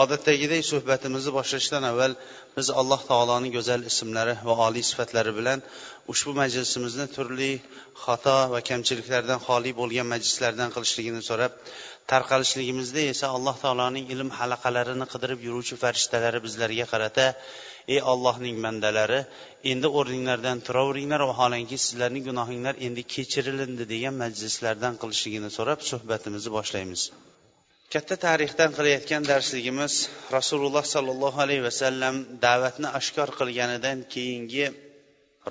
Odatdagidek suhbatimizni boshlashdan avval biz alloh taoloning go'zal ismlari va oliy sifatlari bilan ushbu majlisimizni turli xato va kamchiliklardan xoli bo'lgan majlislardan qilishligini so'rab tarqalishligimizda esa alloh taoloning ilm halaqalarini qidirib yuruvchi farishtalari bizlarga qarata ey ollohning bandalari endi o'rninglardan turaveringlar vaholanki sizlarning gunohinglar endi kechirilindi degan majlislardan qilishligini so'rab suhbatimizni boshlaymiz. Katta tarixdan qilayotgan darsligimiz rasululloh sollallohu alayhi vasallam da'vatni oshkor qilganidan keyingi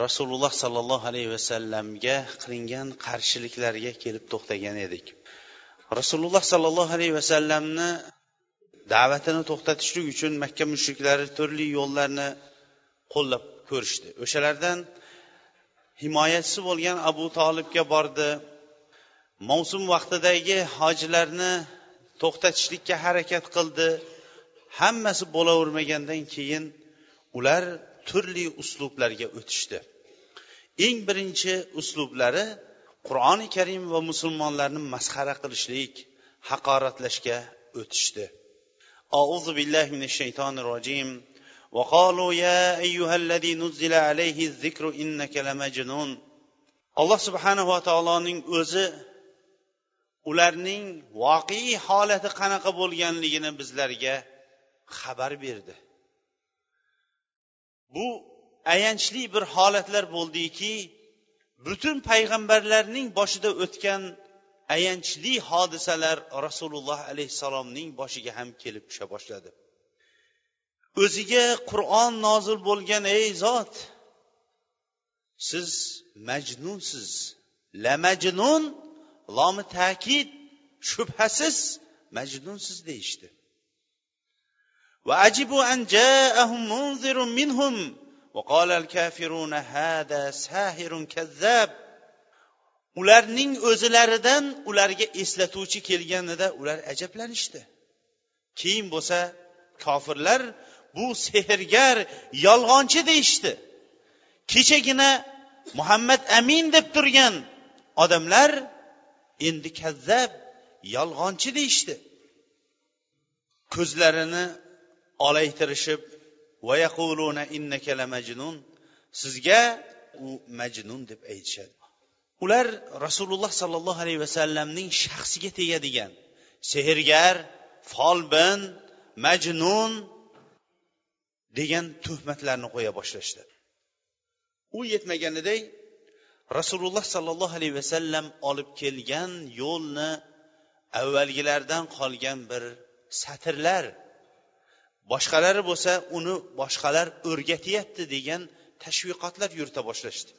rasululloh sollallohu alayhi vasallamga qilingan qarshiliklarga kelib to'xtagan edik. Rasululloh sollallohu alayhi vasallamni da'vatini to'xtatishlik uchun makka mushriklari turli yo'llarni qo'llab ko'rishdi. O'shalardan himoyachisi bo'lgan abu tolibga bordi. Mavsum vaqtidagi hojilarni to'xtatishlikka harakat qildi. Hammasi bo'lavermagandan keyin ular turli uslublarga o'tishdi. Eng birinchi uslublari qur'oni karim va musulmonlarni masxara qilishlik haqoratlashga o'tishdi. Auzu billahi من shaytonir rojim. وقالوا يا أيها الذي نزل عليه الذكر إنك لمجنون alloh subhanava taoloning o'zi ularning voqei holati qanaqa bo'lganligini bizlarga xabar berdi. Bu ayanchli bir holatlar bo'ldiki butun payg'ambarlarning boshida o'tgan ayanchli hodisalar rasululloh alayhissalomning boshiga ham kelib tusha boshladi. O'ziga qur'on nozil bo'lgan ey zot siz majnunsiz la majnun lomi ta'kid shubhasiz majnunsiz deyishdi وعجبوا أن جاءهم منذر منهم وقال الكافرون هذا ساهر كذاب ularning o'zilaridan ularga eslatuvchi kelganida ular ajablanishdi keyin bo'lsa kofirlar bu sehrgar yolg'onchi deyishdi kechagina muhammad amin deb turgan odamlar endi kazzab yolg'onchi deyishdi. Ko'zlarini olaytirishib majnun sizga u majnun deb aytishadi. Ular rasululloh sollallohu alayhi vasallamning shaxsiga tegadigan sehrgar folbin majnun degan tuhmatlarni qo'ya boshlashdi. U yetmaganiday rasululloh sollallohu alayhi vasallam olib kelgan yo'lni avvalgilardan qolgan bir satrlar. Boshqalari bo'lsa uni boshqalar o'rgatyapti degan tashviqotlar yurita boshlashdi.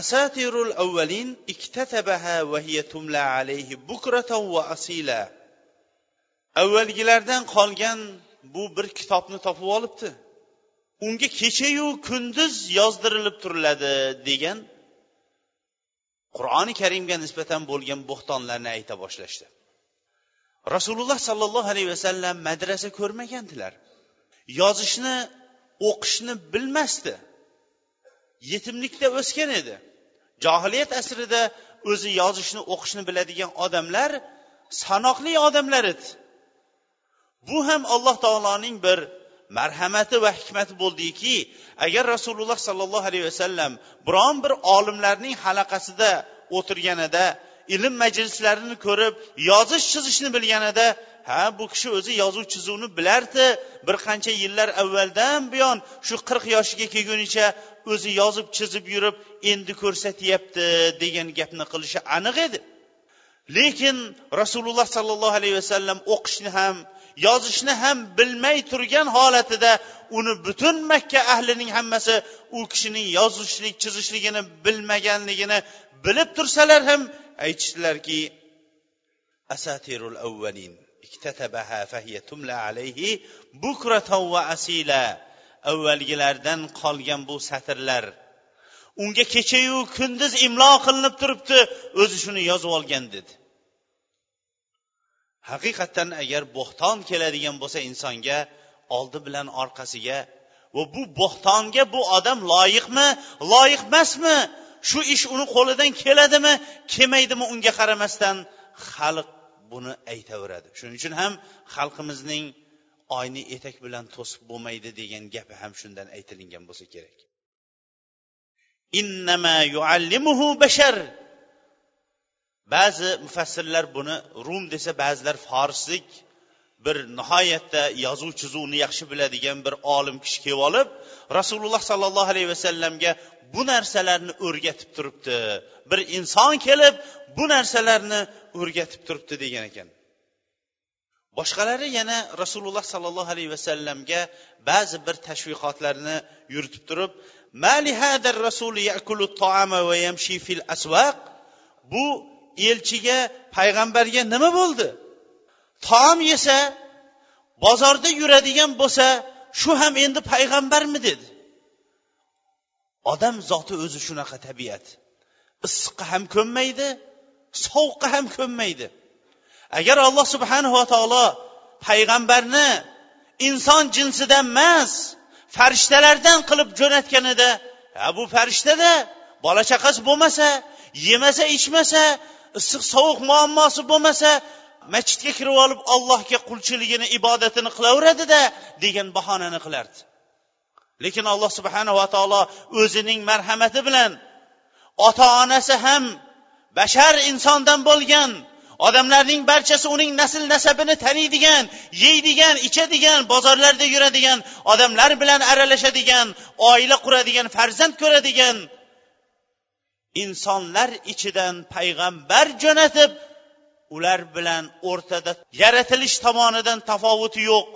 Asatirul avvalin iktatabaha va hiya tumla alayhi bukratan va asila. Avvalgilardan qolgan bu bir kitobni topib olibdi. Unga kechayu kunduz yozdirilib turiladi degan qur'oni karimga nisbatan bo'lgan bo'xtonlarni ayta boshlashdi. Rasululloh sollallohu alayhi vasallam madrasa ko'rmagandilar. Yozishni o'qishni bilmasdi. Yetimlikda o'sgan edi. Johiliyat asrida o'zi yozishni o'qishni biladigan odamlar sanoqli odamlar edi. Bu ham alloh taoloning bir marhamati va hikmati bo'ldiki agar rasululloh sollallohu alayhi vasallam biron bir olimlarning halaqasida o'tirganida ilm majlislarini ko'rib yozish chizishni bilganida ha bu kishi o'zi yozuv chizuvni bilardi. Bir qancha yillar avvaldan buyon shu qirq yoshiga kelgunicha o'zi yozib chizib yurib endi ko'rsatyapti degan gapni qilishi aniq edi. Lekin rasululloh sollallohu alayhi vasallam o'qishni ham yozishni ham bilmay turgan holatida uni butun makka ahlining hammasi u kishining yozishlik chizishligini bilmaganligini bilib tursalar ham aytishdilarki asatirul avvalin iktatabaha fahiya tumla alayhi bukratan va asila. Avvalgilardan qolgan bu satrlar unga kechayu kunduz imlo qilinib turibdi o'zi shuni yozib olgan dedi. Haqiqatdan agar bo'xton keladigan bo'lsa insonga oldi bilan orqasiga va bu bo'xtonga bu odam loyiqmi? Loyiq emasmi? Shu ish uni qo'lidan keladimi? Kelmaydimi unga qaramasdan? Xalq buni aytaveradi. Shuning uchun ham xalqimizning oyni etak bilan to'sib bo'lmaydi degan gapi ham shundan aytilingan bo'lsa kerak. Innama yuallimuhu bashar. Ba'zi mufassirlar buni rum desa ba'zilar forslik bir nihoyatda yozuv chizuvni yaxshi biladigan bir olim kishi kelib olib rasululloh sollallohu alayhi vasallamga bu narsalarni o'rgatib turibdi. Bir inson kelib bu narsalarni o'rgatib turibdi degan ekan. Boshqalari yana rasululloh sollallohu alayhi vasallamga ba'zi bir tashviqotlarni yuritib turib bu elchiga payg'ambarga nima bo'ldi? Taom yesa bozorda yuradigan bo'lsa shu ham endi payg'ambarmi dedi. Odam zoti o'zi shunaqa tabiat. Issiqqa ham ko'nmaydi sovuqqa ham ko'nmaydi. Agar alloh subhanava taolo payg'ambarni inson jinsidan emas farishtalardan qilib jo'natganida bu farishtada bola chaqasi bo'lmasa yemasa ichmasa issiq sovuq muammosi bo'lmasa masjidga kirib olib allohga qulchiligini ibodatini qilaveradida degan bahonani qilardi. Lekin alloh subhanava taolo o'zining marhamati bilan ota onasi ham bashar insondan bo'lgan odamlarning barchasi uning nasl nasabini taniydigan yeydigan ichadigan bozorlarda yuradigan odamlar bilan aralashadigan oila quradigan farzand ko'radigan insonlar ichidan payg'ambar jo'natib ular bilan o'rtada yaratilish tomonidan tafovuti yo'q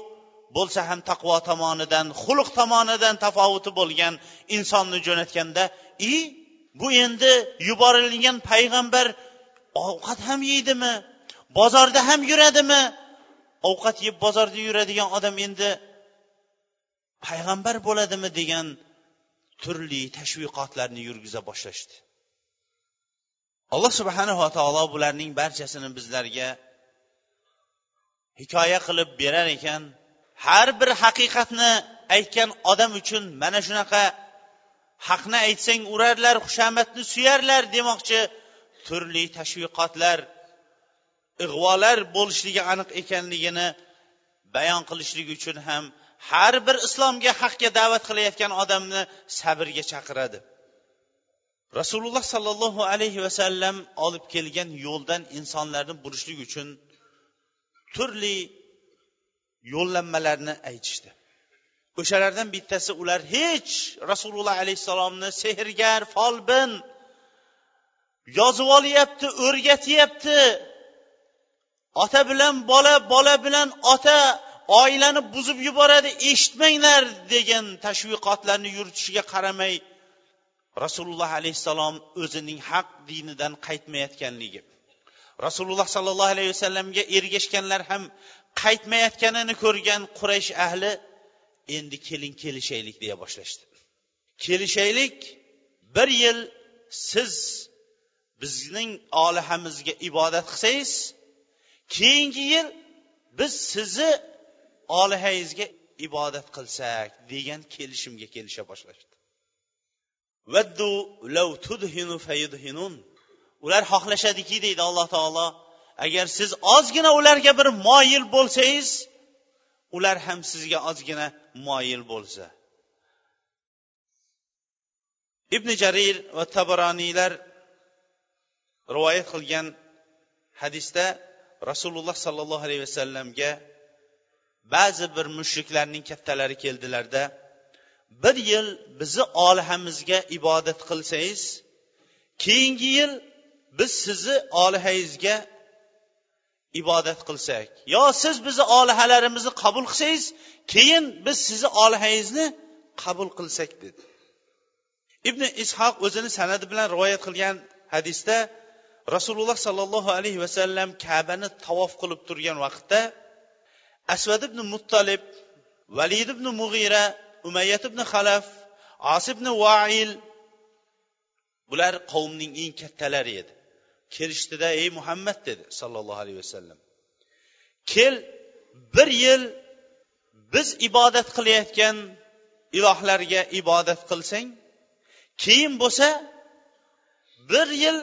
bo'lsa ham taqvo tomonidan xulq tomonidan tafovuti bo'lgan insonni jo'natganda i bu endi yuborilgan payg'ambar ovqat ham yeydimi? Bozorda ham yuradimi? Ovqat yeb bozorda yuradigan odam endi payg'ambar bo'ladimi? degan turli tashviqotlarni yurgiza boshlashdi. Alloh subhanava taolo bularning barchasini bizlarga hikoya qilib berar ekan. Har bir haqiqatni aytgan odam uchun mana shunaqa haqni aytsang urarlar xushomadni suyarlar demoqchi turli tashviqotlar ig'volar bo'lishligi aniq ekanligini bayon qilishlik uchun ham har bir islomga haqga da'vat qilayotgan odamni sabrga chaqiradi. Rasululloh sollallohu alayhi vasallam olib kelgan yo'ldan insonlarni burishlik uchun turli yo'llanmalarni aytishdi. O'shalardan bittasi ular hech rasululloh alayhissalomni sehrgar folbin yozib olyapti o'rgatyapti. Ota bilan bola bola bilan ota oilani buzib yuboradi eshitmanglar degan tashviqotlarni yuritishiga qaramay rasululloh alayhissalom o'zining haq dinidan qaytmayotganligi. Rasululloh sollallohu alayhi vasallamga ergashganlar ham qaytmayotganini ko'rgan quraysh ahli endi keling kelishaylik deya boshlashdi. Kelishaylik bir yil siz bizning olihamizga ibodat qilsangiz keyingi yil biz sizni olihangizga ibodat qilsak degan kelishimga kelisha boshlashdi. Ular xohlashadiki deydi alloh taolo. Agar siz ozgina ularga bir moyil bo'lsangiz ular ham sizga ozgina moyil bo'lsa. Ibn jarir va tabaroniylar rivoyat qilgan hadisda rasululloh sollallohu alayhi vasallamga ba'zi bir mushriklarning kattalari keldilarda bir yil bizni olihamizga ibodat qilsangiz keyingi yil biz sizni olihangizga ibodat qilsak. Yo siz bizni olihalarimizni qabul qilsangiz keyin biz sizni olihangizni qabul qilsak dedi. Ibn ishoq o'zini sanadi bilan rivoyat qilgan hadisda rasululloh sollallohu alayhi vasallam kabani tavof qilib turgan vaqtda asvad ibn muttalib valid ibn mug'ira umayyat ibn xalaf osib ibn vail bular qavmning eng kattalari edi. Kelishdida ey muhammad dedi sollallohu alayhi vasallam. Kel bir yil biz ibodat qilayotgan ilohlarga ibodat qilsang keyin bo'lsa bir yil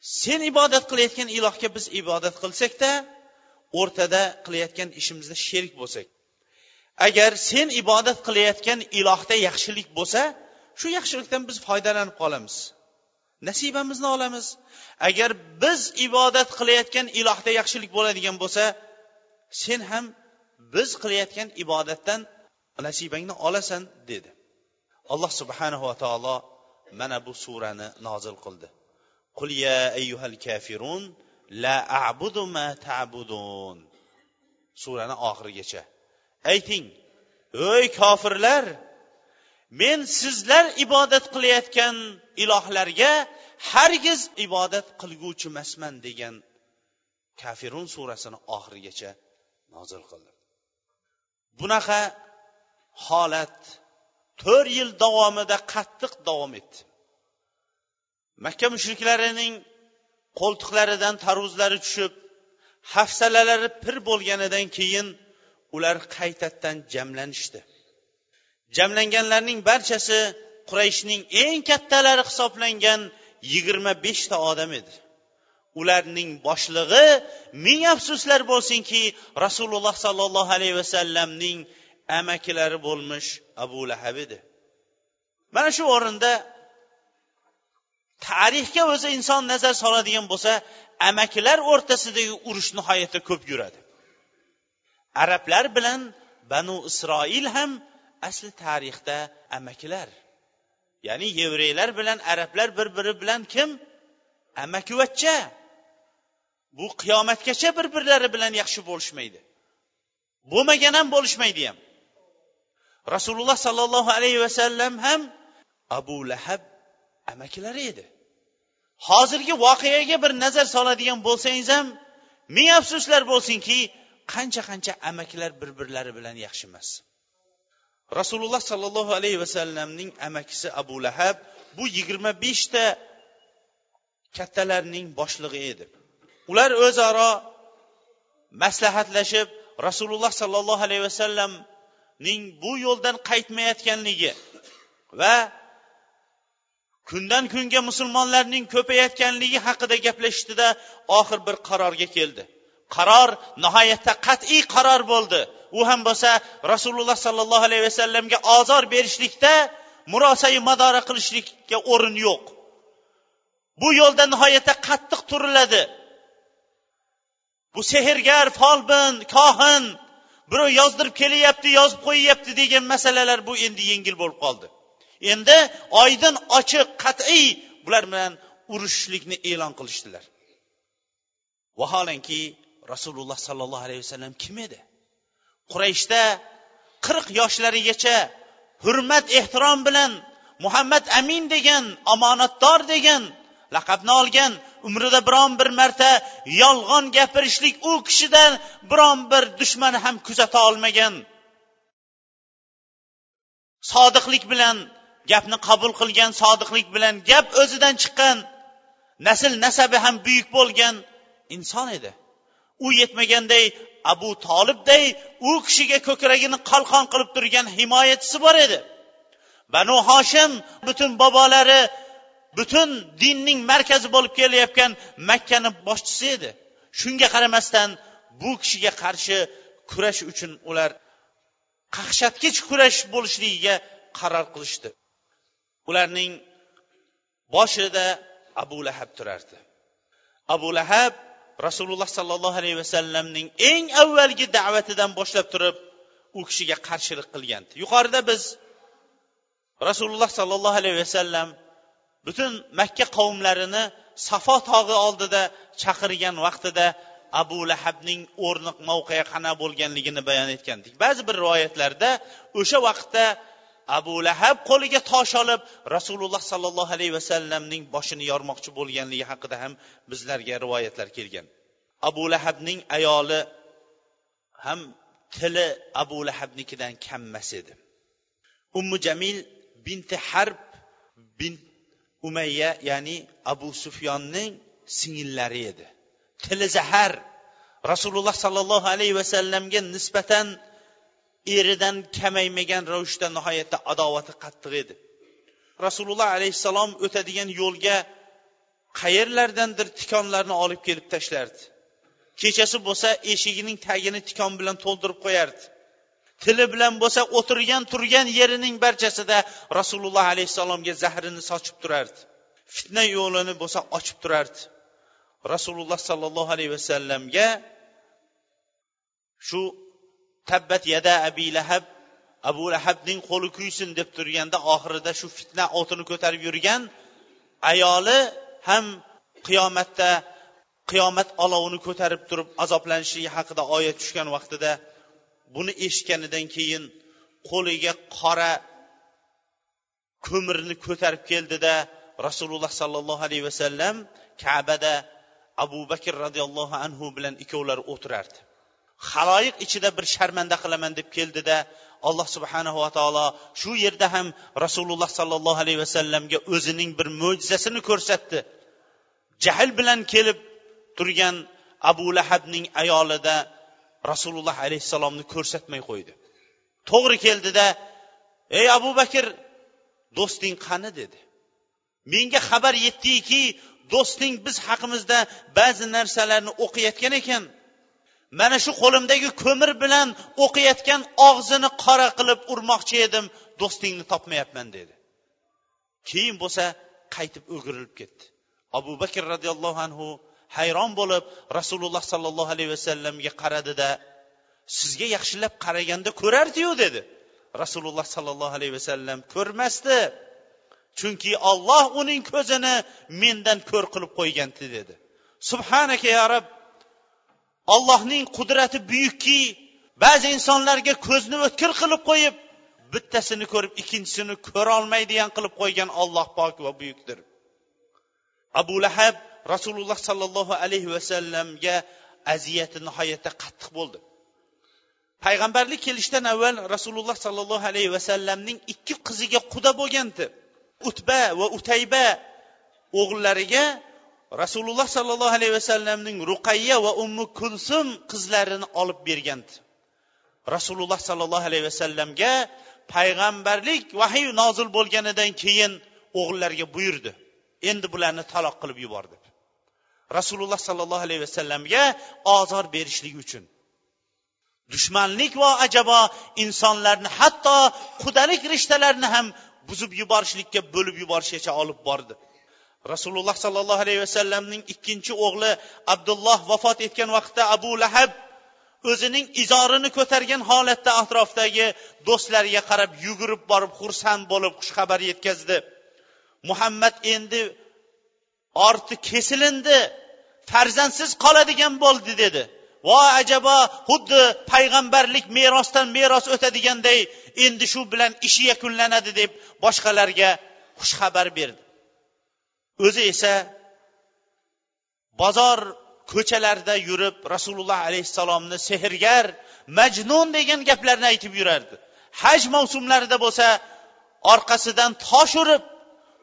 sen ibodat qilayotgan ilohga biz ibodat qilsakda o'rtada qilayotgan ishimizda sherik bo'lsak. Agar sen ibodat qilayotgan ilohda yaxshilik bo'lsa shu yaxshilikdan biz foydalanib qolamiz. Nasibamizni olamiz. Agar biz ibodat qilayotgan ilohda yaxshilik bo'ladigan bo'lsa sen ham biz qilayotgan ibodatdan nasibangni olasan dedi. Alloh subhanahu va taolo mana bu surani nozil qildi. Qul ya ayyuhal kafirun la a'budu ma ta'budun. Surani oxirigacha. Ayting ey kofirlar men sizlar ibodat qilayotgan ilohlarga hargiz ibodat qilguvchi emasman degan kafirun surasini oxirigacha nozil qildi bunaqa holat to'rt yil davomida qattiq davom etdi. Makka mushriklarining qo'ltiqlaridan tarvuzlari tushib hafsalalari pir bo'lganidan keyin ular qaytadan jamlanishdi. Jamlanganlarning barchasi qurayshning eng kattalari hisoblangan yigirma beshta odam edi. Ularning boshlig'i ming afsuslar bo'lsinki rasululloh sollallohu alayhi vasallamning amakilari bo'lmish abu lahab edi. Mana shu o'rinda tarixga o'zi inson nazar soladigan bo'lsa amakilar o'rtasidagi urush nihoyatda ko'p yuradi. Arablar bilan banu isroil ham asli tarixda amakilar. Ya'ni yevreylar bilan arablar bir biri bilan kim? Amakivachcha bu qiyomatgacha bir birlari bilan yaxshi bo'lishmaydi. Bo'lmagan ham bo'lishmaydi ham. Rasululloh sollallohu alayhi vasallam ham abu lahab amakilari edi. Hozirgi voqeaga bir nazar soladigan bo'lsangiz ham ming afsuslar bo'lsinki qancha qancha amakilar bir birlari bilan yaxshi emas. Rasululloh sollallohu alayhi vasallamning amakisi abu lahab bu yigirma beshta kattalarning boshlig'i edi. Ular o'zaro maslahatlashib rasululloh sollallohu alayhi vasallamning bu yo'ldan qaytmayotganligi va kundan kunga musulmonlarning ko'payayotganligi haqida gaplashishdida oxir bir qarorga keldi. Qaror nihoyatda qat'iy qaror bo'ldi. U ham bo'lsa rasululloh sollallohu alayhi vasallamga ozor berishlikda murosai madora qilishlikka o'rin yo'q. Bu yo'lda nihoyatda qattiq turiladi. Bu sehrgar folbin kohin birov yozdirib kelyapti yozib qo'yyapti degan masalalar bu endi yengil bo'lib qoldi. Endi oydin ochiq qat'iy bular bilan urushishlikni e'lon qilishdilar. Vaholanki rasululloh sollallohu alayhi vasallam kim edi? Qurayshda qirq yoshlarigacha hurmat ehtirom bilan muhammad amin degan omonatdor degan laqabni olgan umrida biron bir marta yolg'on gapirishlik u kishidan biron bir dushmani ham kuzata olmagan. Sodiqlik bilan gapni qabul qilgan sodiqlik bilan gap o'zidan chiqqan nasl nasabi ham buyuk bo'lgan inson edi. U yetmaganday abu tolibday u kishiga ko'kragini qalqon qilib turgan himoyachisi bor edi. Banu hoshim butun bobolari butun dinning markazi bo'lib kelayotgan makkani boshchisi edi. Shunga qaramasdan bu kishiga qarshi kurash uchun ular qaqshatgich kurash bo'lishligiga qaror qilishdi. Ularning boshida abu lahab turardi. Abu lahab rasululloh sollallohu alayhi vasallamning eng avvalgi da'vatidan boshlab turib u kishiga qarshilik qilgan. Yuqorida biz rasululloh sollallohu alayhi vasallam butun makka qavmlarini safo tog'i oldida chaqirgan vaqtida abu lahabning o'rni mavqei qanaqa bo'lganligini bayon etgandik. Ba'zi bir rivoyatlarda o'sha vaqtda abu lahab qo'liga tosh olib rasululloh sollallohu alayhi vasallamning boshini yormoqchi bo'lganligi haqida ham bizlarga rivoyatlar kelgan. Abu lahabning ayoli ham tili abu lahabnikidan kammas edi. Ummu jamil binti harb bin umayya ya'ni abu sufyonning singillari edi. Tili zahar rasululloh sollallohu alayhi vasallamga nisbatan eridan kamaymagan ravishda nihoyatda adovati qattiq edi. Rasululloh alayhissalom o'tadigan yo'lga qayerlardandir tikonlarni olib kelib tashlardi. Kechasi bo'lsa eshigining tagini tikon bilan to'ldirib qo'yardi. Tili bilan bo'lsa o'tirgan turgan yerining barchasida rasululloh alayhissalomga zahrini sochib turardi. Fitna yo'lini bo'lsa ochib turardi. Rasululloh sollallohu alayhi vasallamga shu tabbat yada abi lahab abu lahabning qo'li kuysin deb turganda oxirida shu fitna o'tini ko'tarib yurgan ayoli ham qiyomatda qiyomat olovini ko'tarib turib azoblanishligi haqida oyat tushgan vaqtida buni eshitganidan keyin qo'liga qora ko'mirni ko'tarib keldida rasululloh sollallohu alayhi vasallam kabada abu bakr roziyallohu anhu bilan ikkovlari o'tirardi. Haloyiq ichida bir sharmanda qilaman deb keldida alloh subhanahu va taolo shu yerda ham rasululloh sollallohu alayhi vasallamga o'zining bir mo'jizasini ko'rsatdi. Jahl bilan kelib turgan abu lahabning ayolida rasululloh alayhissalomni ko'rsatmay qo'ydi. To'g'ri keldida ey abu bakr do'sting qani? dedi. Menga xabar yetdiki do'sting biz haqimizda ba'zi narsalarni o'qiyotgan ekan. Mana shu qo'limdagi ko'mir bilan o'qiyotgan og'zini qora qilib urmoqchi edim. Do'stingni topmayapman dedi. Keyin bo'lsa qaytib o'girilib ketdi. Abu bakr roziyallohu anhu hayron bo'lib rasululloh sollallohu alayhi vasallamga qaradida sizga yaxshilab qaraganda ko'rardiyu dedi. Rasululloh sollallohu alayhi vasallam ko'rmasdi. Chunki olloh uning ko'zini mendan ko'r qilib qo'ygandi dedi. Subhanaka ya rob ollohning qudrati buyukki. Ba'zi insonlarga ko'zni o'tkir qilib qo'yib bittasini ko'rib ikkinchisini ko'rolmaydigan qilib qo'ygan olloh pok va buyukdir. Abu lahab rasululloh sollallohu alayhi vasallamga aziyati nihoyatda qattiq bo'ldi. Payg'ambarlik kelishidan avval rasululloh sollallohu alayhi vasallamning ikki qiziga quda bo'lgandi. Utba va utayba o'g'illariga rasululloh sollallohu alayhi vasallamning ruqayya va ummu kulsum qizlarini olib bergandi. Rasululloh sollallohu alayhi vasallamga payg'ambarlik vahiy nozil bo'lganidan keyin o'g'illarga buyurdi. Endi bularni taloq qilib yubor deb rasululloh sollallohu alayhi vasallamga ozor berishlik uchun dushmanlik va ajabo insonlarni hatto qudalik rishtalarini ham buzib yuborishlikka bo'lib yuborishgacha olib bordi. Rasululloh sollallohu alayhi vasallamning ikkinchi o'g'li abdulloh vafot etgan vaqtda abu lahab o'zining izorini ko'targan holatda atrofdagi do'stlariga qarab yugurib borib xursand bo'lib xushxabar yetkazdi. Muhammad endi orti kesilindi farzandsiz qoladigan bo'ldi dedi. Vo ajabo xuddi payg'ambarlik merosdan meros o'tadiganday endi shu bilan ishi yakunlanadi deb boshqalarga xushxabar berdi. O'zi esa bozor ko'chalarida yurib rasululloh alayhissalomni sehrgar majnun degan gaplarni aytib yurardi. Haj mavsumlarida bo'lsa orqasidan tosh urib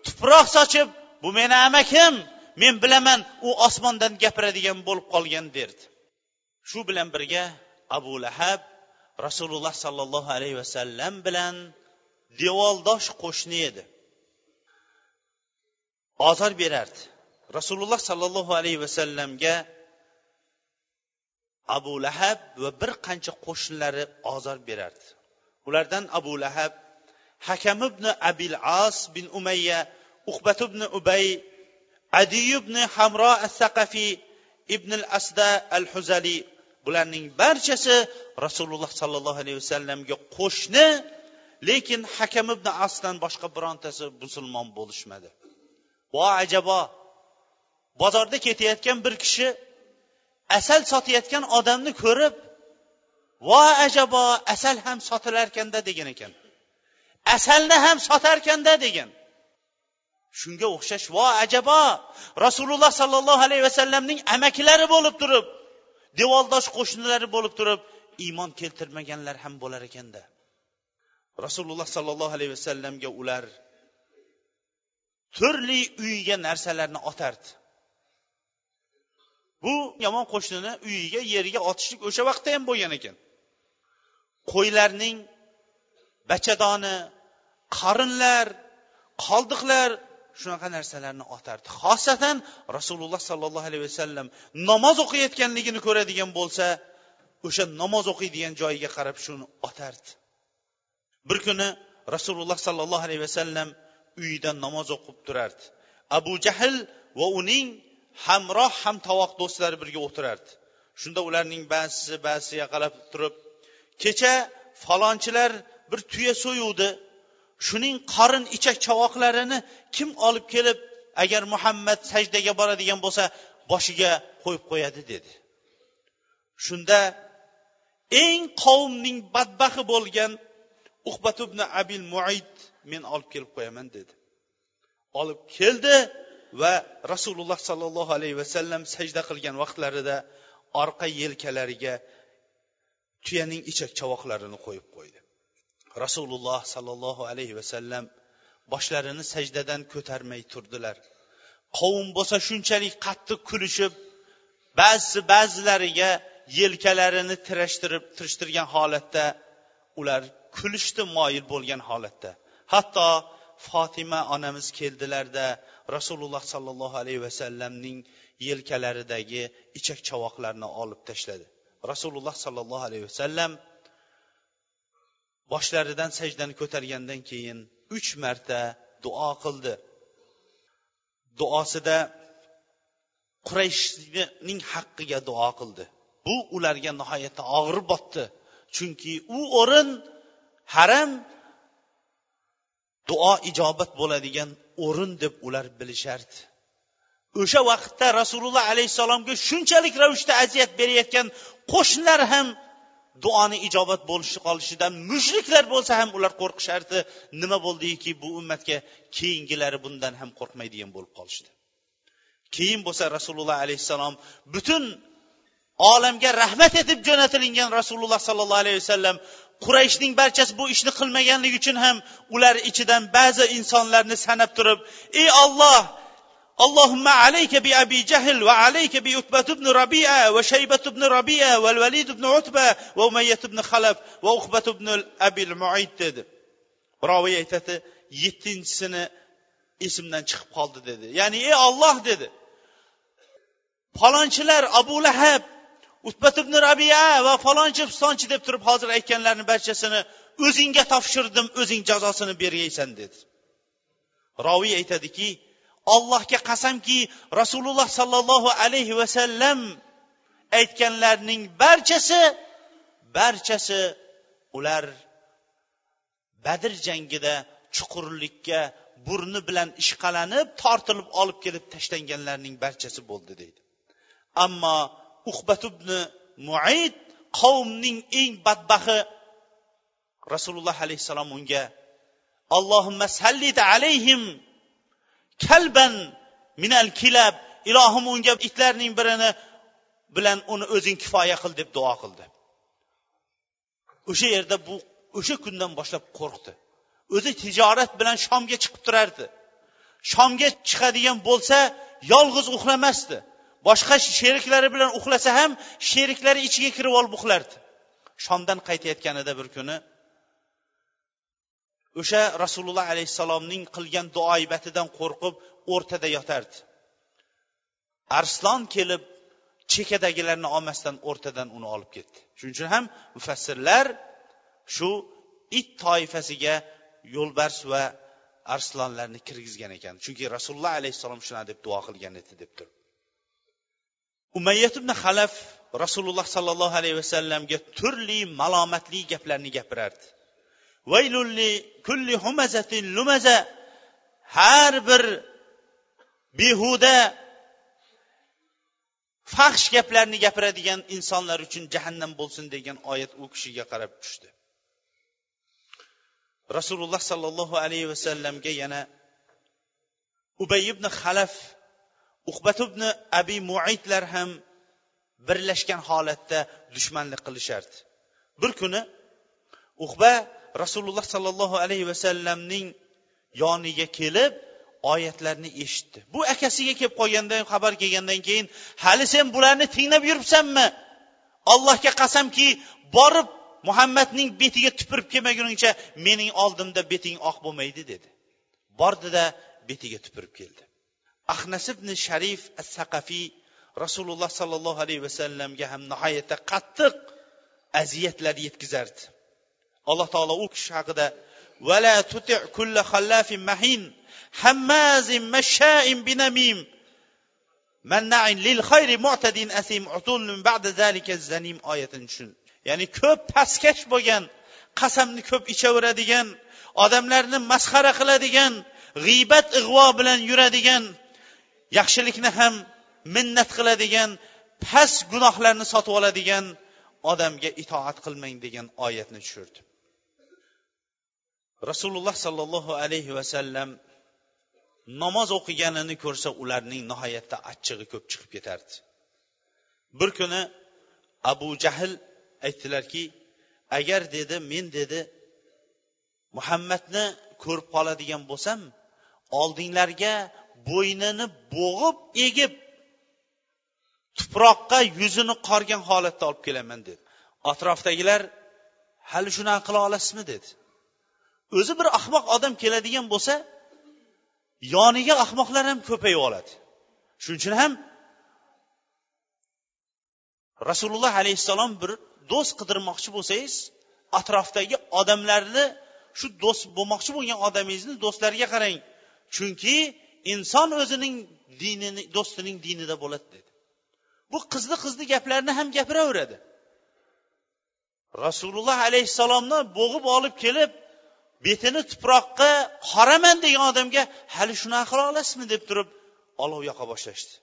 tuproq sochib bu meni amakim men bilaman u osmondan gapiradigan bo'lib qolgan derdi. Shu bilan birga abu lahab rasululloh sollallohu alayhi vasallam bilan devoldosh qo'shni edi. Ozor berardi. Rasululloh sollallohu alayhi vasallamga abu lahab va bir qancha qo'shnilari ozor berardi. Ulardan abu lahab hakam ibn abil as bin umayya uqbat ibn ubay adiy ibn hamro as saqafiy ibn al asda al huzali bularning barchasi rasululloh sollallohu alayhi vasallamga qo'shni lekin hakam ibn asdan boshqa birontasi musulmon bo'lishmadi. Vo ajabo bozorda ketayotgan bir kishi asal sotayotgan odamni ko'rib vo ajabo asal ham sotilarkanda degan ekan. Asalni ham sotarkanda degan. Shunga o'xshash vo ajabo rasululloh sollallohu alayhi vasallamning amakilari bo'lib turib devoldosh qo'shnilari bo'lib turib iymon keltirmaganlar ham bo'lar ekanda. Rasululloh sollallohu alayhi vasallamga ular turli uyiga narsalarni otardi. Bu yomon qo'shnini uyiga yeriga otishlik o'sha vaqtda ham bo'lgan ekan. Qo'ylarning bachadoni qarinlar qoldiqlar shunaqa narsalarni otardi. Xosatan rasululloh sollallohu alayhi vasallam namoz o'qiyotganligini ko'radigan bo'lsa o'sha namoz o'qiydigan joyiga qarab shuni otardi. Bir kuni rasululloh sollallohu alayhi vasallam uyida namoz o'qib turardi. Abu jahl va uning hamroh ham tovoq do'stlari birga o'tirardi. Shunda ularning ba'zisi ba'zisi yaqalab turib kecha falonchilar bir tuya so'yuvdi. Shuning qorin ichak chavoqlarini kim olib kelib agar muhammad sajdaga boradigan bo'lsa boshiga qo'yib qo'yadi dedi. Shunda eng qavmning badbaxi bo'lgan uqbat ibn abil muid men olib kelib qo'yaman dedi. Olib keldi va rasululloh sollallohu alayhi vasallam sajda qilgan vaqtlarida orqa yelkalariga tuyaning ichak chavoqlarini qo'yib qo'ydi. Rasululloh sollallohu alayhi vasallam boshlarini sajdadan ko'tarmay turdilar. Qavm bo'lsa shunchalik qattiq kulishib ba'zisi ba'zilariga yelkalarini tirashtirib tirishtirgan holatda ular kulishdi moyil bo'lgan holatda. Hatto fotima onamiz keldilarda rasululloh sollallohu alayhi vasallamning yelkalaridagi ichak chavoqlarni olib tashladi. Rasululloh sollallohu alayhi vasallam boshlaridan sajdani ko'targandan keyin uch marta duo qildi. Duosida qurayshning haqqiga duo qildi. Bu ularga nihoyatda og'ir botdi. Chunki u o'rin haram duo ijobat bo'ladigan o'rin deb ular bilishardi. O'sha vaqtda rasululloh alayhissalomga shunchalik ravishda aziyat berayotgan qo'shnilar ham duoni ijobat bo'lishi qolishidan mushriklar bo'lsa ham ular qo'rqishardi. Nima bo'ldiki bu ummatga keyingilari bundan ham qo'rqmaydigan bo'lib qolishdi. Keyin bo'lsa rasululloh alayhissalom butun olamga rahmat etib jo'natilingan rasululloh sollallohu alayhi vasallam qurayshning barchasi bu ishni qilmaganligi uchun ham ular ichidan ba'zi insonlarni sanab turib ey olloh اللهم عليك بأبي جهل وعليك بأتبة بن ربيعة وشيبة بن ربيعة والوليد بن عتبة وأمية بن خلف وأخبة بن أبي المعيد dedi roviy aytadi yettinchisini esimdan chiqib qoldi dedi ya'ni ey olloh dedi falonchilar abu lahab utbat ibn rabiya va falonchi pistonchi deb turib hozir aytganlarni barchasini o'zingga topshirdim o'zing jazosini bergaysan dedi. Roviy aytadiki allohga qasamki rasululloh sollallohu alayhi vasallam aytganlarning barchasi barchasi ular badr jangida chuqurlikka burni bilan ishqalanib tortilib olib kelib tashlanganlarning barchasi bo'ldi deydi. Ammo uqbat ibn muid qavmning eng badbaxi. Rasululloh alayhissalom unga allohimma sallid alayhim kalban minal kilab. Ilohim unga itlarning birini bilan uni o'zing kifoya qil deb duo qildi. O'sha yerda bu o'sha kundan boshlab qo'rqdi. O'zi tijorat bilan shomga chiqib turardi. Shomga chiqadigan bo'lsa yolg'iz uxlamasdi. Boshqa sheriklari bilan uxlasa ham sheriklari ichiga kirib olib uxlardi. Shomdan qaytayotganida bir kuni o'sha rasululloh alayhissalomning qilgan duoibatidan qo'rqib o'rtada yotardi. Arslon kelib chekadagilarni olmasdan o'rtadan uni olib ketdi. Shuning uchun ham mufassirlar shu it toifasiga yo'lbars va arslonlarni kirgizgan ekan. Chunki rasululloh alayhissalom shunaqa deb duo qilgan edi deb turib umayyat ibn halaf rasululloh sollallohu alayhi vasallamga turli malomatli gaplarni gapirardi. Vaylulli kulli humazatin lumaza har bir behuda faxsh gaplarni gapiradigan insonlar uchun jahannam bo'lsin degan oyat u kishiga qarab tushdi. Rasululloh sollallohu alayhi vasallamga yana ubay ibn halaf uqbat ibn abi muaytlar ham birlashgan holatda dushmanlik qilishardi. Bir kuni uqba rasululloh sollallohu alayhi vasallamning yoniga kelib oyatlarni eshitdi. Bu akasiga kelib qolgandan xabar kelgandan keyin hali sen bularni tinglab yuribsanmi? Allohga qasamki borib muhammadning betiga tupurib kelmaguningcha mening oldimda beting oq bo'lmaydi dedi. Bordida betiga tupurib keldi. Ahnas ibn sharif as saqafiy rasululloh sollallohu alayhi vasallamga ham nihoyatda qattiq aziyatlar yetkazardi. Alloh taolo u kishi haqida vala tuti kulla xallafin mahin hammazin mashsha'in binamim manna'in lil xayri mu'tadin asim utulun ba'da zalika zanim oyatini tushun. Ya'ni ko'p pastkash bo'lgan qasamni ko'p ichaveradigan odamlarni masxara qiladigan g'iybat ig'vo bilan yuradigan yaxshilikni ham minnat qiladigan past gunohlarni sotib oladigan odamga itoat qilmang degan oyatni tushirdi. Rasululloh sollallohu alayhi vasallam namoz o'qiganini ko'rsa ularning nihoyatda achchig'i ko'p chiqib ketardi. Bir kuni abu jahl aytdilarki agar dedi men dedi muhammadni ko'rib qoladigan bo'lsam oldinglarga bo'ynini bo'g'ib egib tuproqqa yuzini qorgan holatda olib kelaman dedi. Atrofdagilar hali shunaqa qila olasizmi? dedi. O'zi bir ahmoq odam keladigan bo'lsa yoniga ahmoqlar ham ko'payib oladi. Shuning uchun ham rasululloh alayhissalom bir do'st qidirmoqchi bo'lsangiz atrofdagi odamlarni shu do'st bo'lmoqchi bo'lgan odamingizni do'stlariga qarang. Chunki inson o'zining dinini do'stining dinida bo'ladi dedi. Bu qizni qizni gaplarni ham gapiraveradi. Rasululloh alayhissalomni bo'g'ib olib kelib betini tuproqqa qoraman degan odamga hali shunaqa qila olasizmi? deb turib olov yoqa boshlashdi.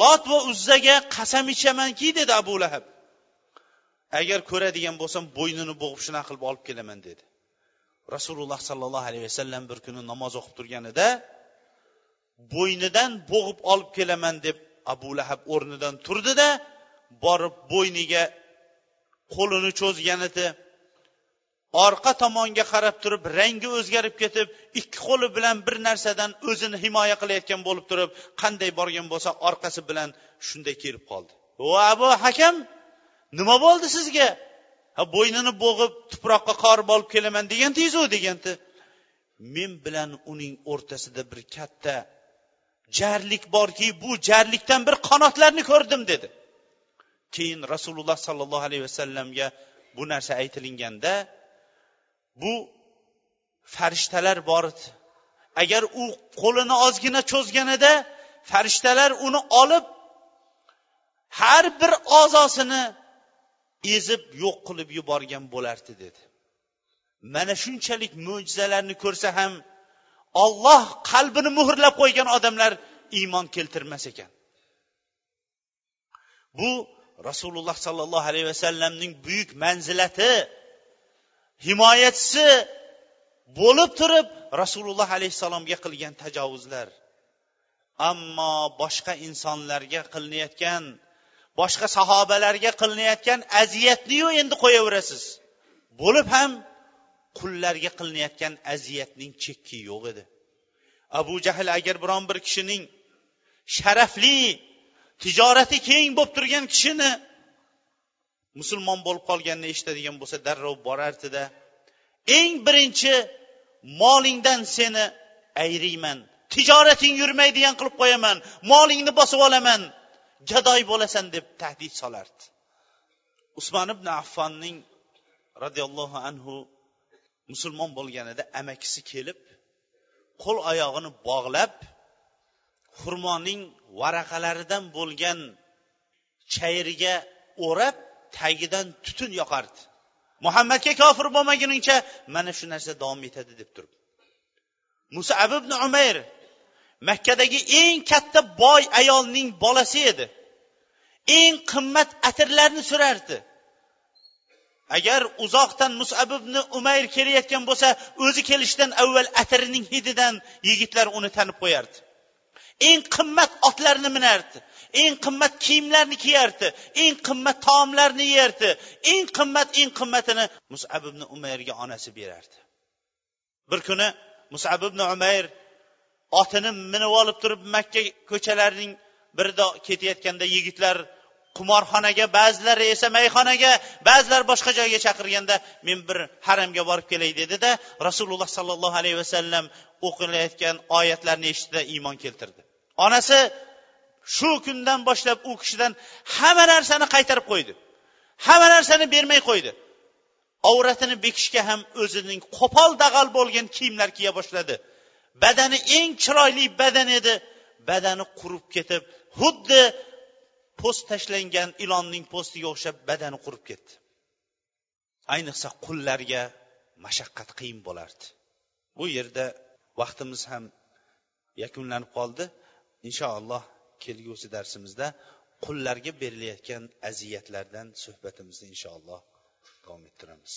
Lot va uzzaga qasam ichamanki dedi abu lahab. Agar ko'radigan bo'lsam bo'ynini bo'g'ib shunaqa qilib olib kelaman dedi. Rasululloh sollallohu alayhi vasallam bir kuni namoz o'qib turganida bo'ynidan bo'g'ib olib kelaman deb abu lahab o'rnidan turdida borib bo'yniga qo'lini cho'zgan edi. Orqa tomonga qarab turib rangi o'zgarib ketib ikki qo'li bilan bir narsadan o'zini himoya qilayotgan bo'lib turib qanday borgan bo'lsa orqasi bilan shunday kelib qoldi. O abu hakam nima bo'ldi sizga? Ha bo'ynini bo'g'ib tuproqqa qorib olib kelaman degandingizu degandi men bilan uning o'rtasida bir katta jarlik borki bu jarlikdan bir qanotlarni ko'rdim dedi. Keyin rasululloh sollallohu alayhi vasallamga bu narsa aytilinganda bu farishtalar bor edi. Agar u qo'lini ozgina cho'zganida farishtalar uni olib har bir a'zosini ezib yo'q qilib yuborgan bo'lardi dedi. Mana shunchalik mo'jizalarni ko'rsa ham olloh qalbini muhrlab qo'ygan odamlar iymon keltirmas ekan. Bu rasululloh sollallohu alayhi vasallamning buyuk manzilati himoyachisi bo'lib turib rasululloh alayhissalomga qilgan tajovuzlar. Ammo boshqa insonlarga qilinayotgan boshqa sahobalarga qilinayotgan aziyatniyu endi qo'yaverasiz. Bo'lib ham qullarga qilinayotgan aziyatning chekki yo'q edi. Abu jahl agar biron bir kishining sharafli tijorati keng bo'lib turgan kishini musulmon bo'lib qolganini eshitadigan bo'lsa darrov borardida eng birinchi molingdan seni ayriyman tijorating yurmaydigan qilib qo'yaman molingni bosib olaman jadoy bo'lasan deb tahdid solardi. Usmon ibn affonning roziyallohu anhu musulmon bo'lganida amakisi kelib qo'l oyog'ini bog'lab xurmoning varaqalaridan bo'lgan chayirga o'rab tagidan tutun yoqardi. Muhammadga kofir bo'lmaguningcha mana shu narsa davom etadi deb turib. Musab ibn umayr makkadagi eng katta boy ayolning bolasi edi. Eng qimmat atirlarni surardi. Agar uzoqdan musab ibn umayr kelayotgan bo'lsa o'zi kelishidan avval atirining hididan yigitlar uni tanib qo'yardi. Eng qimmat otlarni minardi. Eng qimmat kiyimlarni kiyardi. Eng qimmat taomlarni yerdi. Eng qimmat eng qimmatini musab ibn umayrga onasi berardi. Bir kuni musab ibn umayr otini minib olib turib makka ko'chalarining birida ketayotganda yigitlar qumorxonaga ba'zilari esa mayxonaga ba'zilar boshqa joyga chaqirganda men bir haramga borib kelay dedida rasululloh sollallohu alayhi vasallam o'qilayotgan oyatlarni eshitdida iymon keltirdi. Onasi shu kundan boshlab u kishidan hamma narsani qaytarib qo'ydi. Hamma narsani bermay qo'ydi. Avratini bekishga ham o'zining qo'pol dag'al bo'lgan kiyimlar kiya boshladi. Badani eng chiroyli badan edi. Badani qurib ketib xuddi po'st tashlangan ilonning po'stiga o'xshab badani qurib ketdi. Ayniqsa qullarga mashaqqat qiyin bo'lardi. Bu yerda vaqtimiz ham yakunlanib qoldi. Inshaalloh kelgusi darsimizda qullarga berilayotgan aziyatlardan suhbatimizni inshaalloh davom ettiramiz.